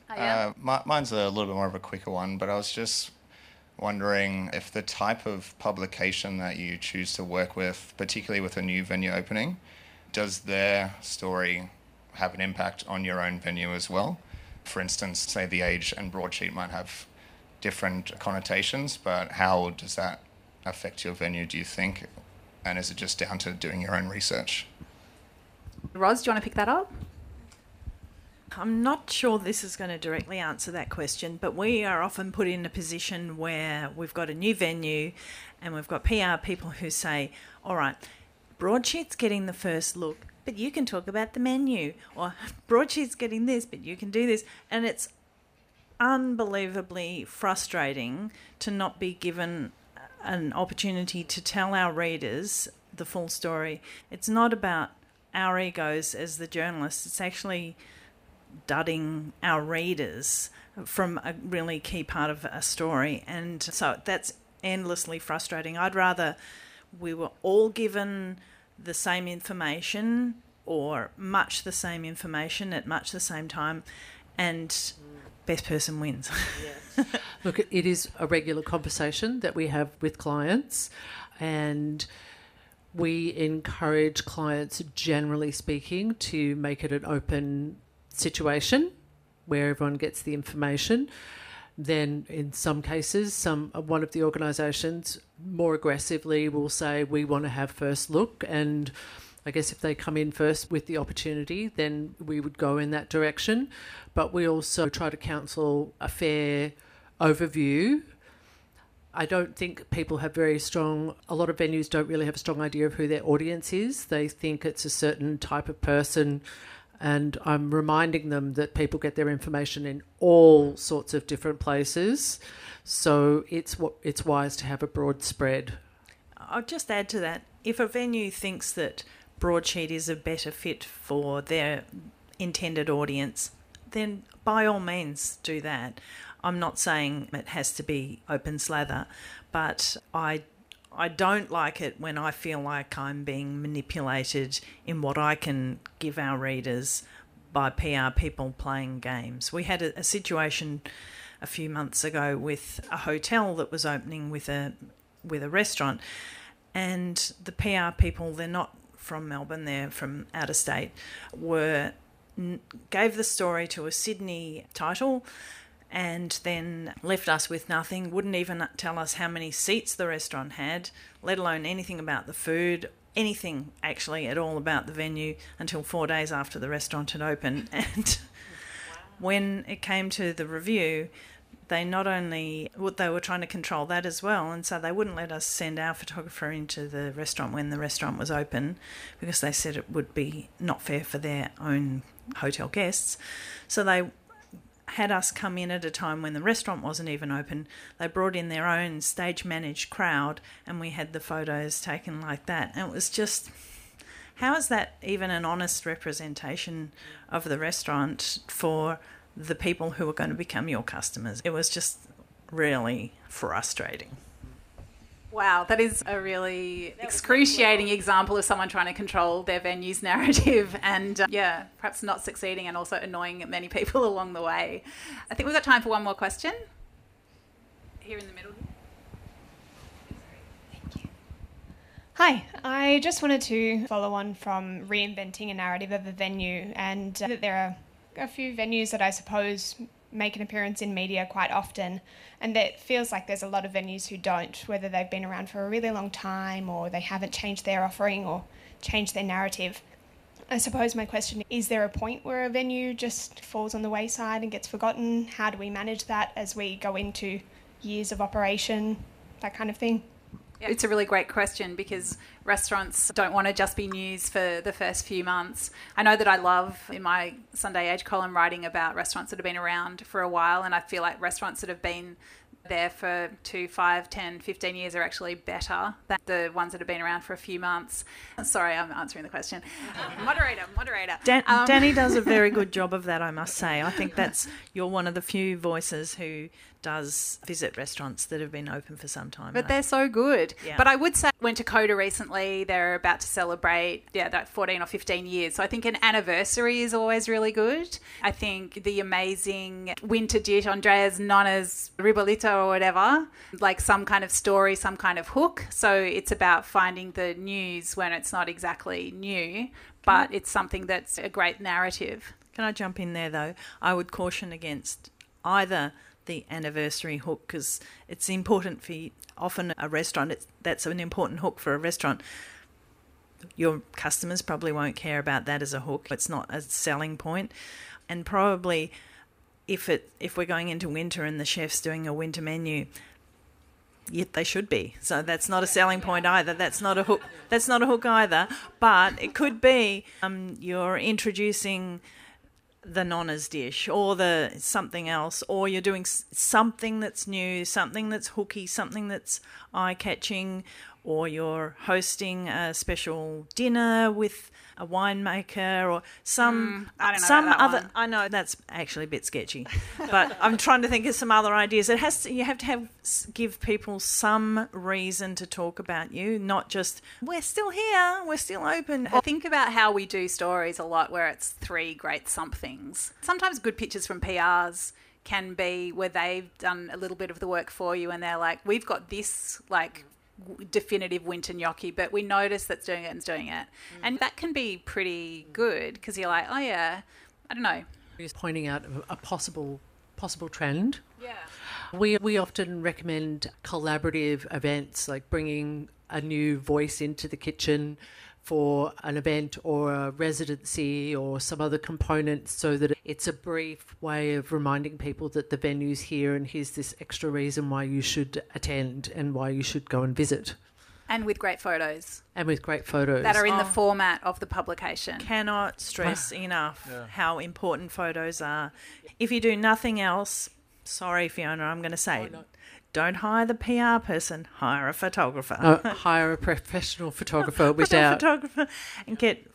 Oh, yeah. uh, my, mine's a little bit more of a quicker one, but I was just wondering if the type of publication that you choose to work with, particularly with a new venue opening, does their story have an impact on your own venue as well? For instance, say the age and broadsheet might have different connotations, but how does that affect your venue, do you think? And is it just down to doing your own research? Roz, do you want to pick that up? I'm not sure this is going to directly answer that question, but we are often put in a position where we've got a new venue and we've got PR people who say, all right, broadsheet's getting the first look but you can talk about the menu. Or broadsheet's getting this, but you can do this. And it's unbelievably frustrating to not be given an opportunity to tell our readers the full story. It's not about our egos as the journalists, it's actually dudding our readers from a really key part of a story. And so that's endlessly frustrating. I'd rather we were all given the same information or much the same information at much the same time and best person wins. Look, it is a regular conversation that we have with clients and we encourage clients generally speaking to make it an open situation where everyone gets the information then in some cases some uh, one of the organisations more aggressively will say we want to have first look and I guess if they come in first with the opportunity, then we would go in that direction. But we also try to counsel a fair overview. I don't think people have very strong, a lot of venues don't really have a strong idea of who their audience is. They think it's a certain type of person and I'm reminding them that people get their information in all sorts of different places. So it's it's wise to have a broad spread. I'll just add to that. If a venue thinks that broadsheet is a better fit for their intended audience, then by all means do that. I'm not saying it has to be open slather, but I I don't like it when I feel like I'm being manipulated in what I can give our readers by PR people playing games. We had a, a situation a few months ago with a hotel that was opening with a with a restaurant, and the PR people they're not from Melbourne, they're from out of state, were gave the story to a Sydney title and then left us with nothing, wouldn't even tell us how many seats the restaurant had, let alone anything about the food, anything actually at all about the venue until four days after the restaurant had opened. And when it came to the review, they not only they were trying to control that as well, and so they wouldn't let us send our photographer into the restaurant when the restaurant was open because they said it would be not fair for their own hotel guests. So they had us come in at a time when the restaurant wasn't even open. They brought in their own stage managed crowd, and we had the photos taken like that. And it was just. How is that even an honest representation of the restaurant for the people who are going to become your customers? It was just really frustrating. Wow, that is a really excruciating example of someone trying to control their venue's narrative and, uh, yeah, perhaps not succeeding and also annoying many people along the way. I think we've got time for one more question. Here in the middle. Hi, I just wanted to follow on from reinventing a narrative of a venue, and uh, that there are a few venues that I suppose make an appearance in media quite often, and it feels like there's a lot of venues who don't, whether they've been around for a really long time or they haven't changed their offering or changed their narrative. I suppose my question is there a point where a venue just falls on the wayside and gets forgotten? How do we manage that as we go into years of operation, that kind of thing? It's a really great question because restaurants don't want to just be news for the first few months. I know that I love in my Sunday Age column writing about restaurants that have been around for a while, and I feel like restaurants that have been there for two, five, 10, 15 years are actually better than the ones that have been around for a few months. Sorry, I'm answering the question. moderator, moderator. Dan- um, Dani does a very good job of that, I must say. I think that's you're one of the few voices who does visit restaurants that have been open for some time. But they're so good. Yeah. But I would say went to Coda recently. They're about to celebrate yeah, that 14 or 15 years. So I think an anniversary is always really good. I think the amazing winter dish, Andrea's Nonna's Ribollita or whatever, like some kind of story, some kind of hook. So it's about finding the news when it's not exactly new, but mm-hmm. it's something that's a great narrative. Can I jump in there though? I would caution against either the anniversary hook because it's important for often a restaurant. That's an important hook for a restaurant. Your customers probably won't care about that as a hook. It's not a selling point, and probably if it if we're going into winter and the chef's doing a winter menu, yet they should be. So that's not a selling point either. That's not a hook. That's not a hook either. But it could be um, you're introducing the nonna's dish or the something else or you're doing something that's new something that's hooky something that's eye-catching or you're hosting a special dinner with a winemaker or some mm, some other one. I know that's actually a bit sketchy but I'm trying to think of some other ideas. It has to you have to have give people some reason to talk about you not just we're still here we're still open. Well, think about how we do stories a lot where it's three great somethings. Sometimes good pictures from PRs can be where they've done a little bit of the work for you and they're like we've got this like definitive winter gnocchi, but we notice that's doing it and doing it. Mm. And that can be pretty good because you're like, oh yeah, I don't know. Just pointing out a possible possible trend. Yeah. We we often recommend collaborative events like bringing a new voice into the kitchen for an event or a residency or some other component so that it's a brief way of reminding people that the venue's here and here's this extra reason why you should attend and why you should go and visit. And with great photos. And with great photos. That are in oh. the format of the publication. Cannot stress ah. enough yeah. how important photos are. If you do nothing else, sorry, Fiona, I'm going to say it. Don't hire the PR person. Hire a photographer. Uh, hire a professional photographer without photographer and get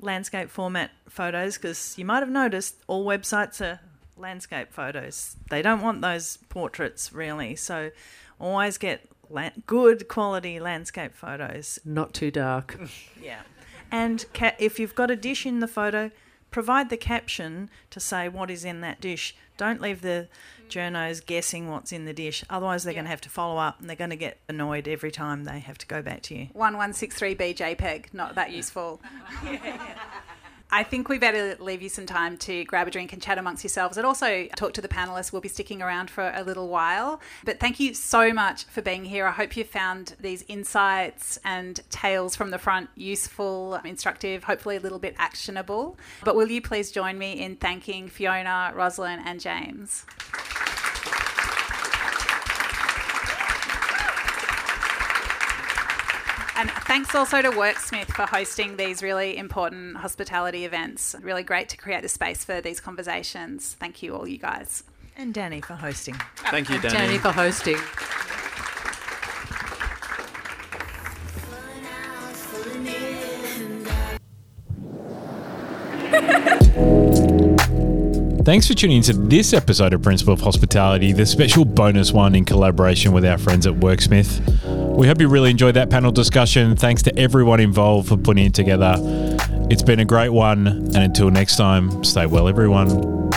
landscape format photos because you might have noticed all websites are landscape photos. They don't want those portraits really. So always get la- good quality landscape photos. Not too dark. yeah. And ca- if you've got a dish in the photo, provide the caption to say what is in that dish. Don't leave the journos guessing what's in the dish. Otherwise, they're yeah. going to have to follow up and they're going to get annoyed every time they have to go back to you. 1163B JPEG, not that useful. I think we better leave you some time to grab a drink and chat amongst yourselves and also talk to the panelists. We'll be sticking around for a little while. But thank you so much for being here. I hope you found these insights and tales from the front useful, instructive, hopefully a little bit actionable. But will you please join me in thanking Fiona, Roslyn, and James? And thanks also to Worksmith for hosting these really important hospitality events. Really great to create the space for these conversations. Thank you, all you guys. And Dani for hosting. Thank you, Dani. Dani for hosting. Thanks for tuning into this episode of Principle of Hospitality, the special bonus one in collaboration with our friends at Worksmith. We hope you really enjoyed that panel discussion. Thanks to everyone involved for putting it together. It's been a great one, and until next time, stay well, everyone.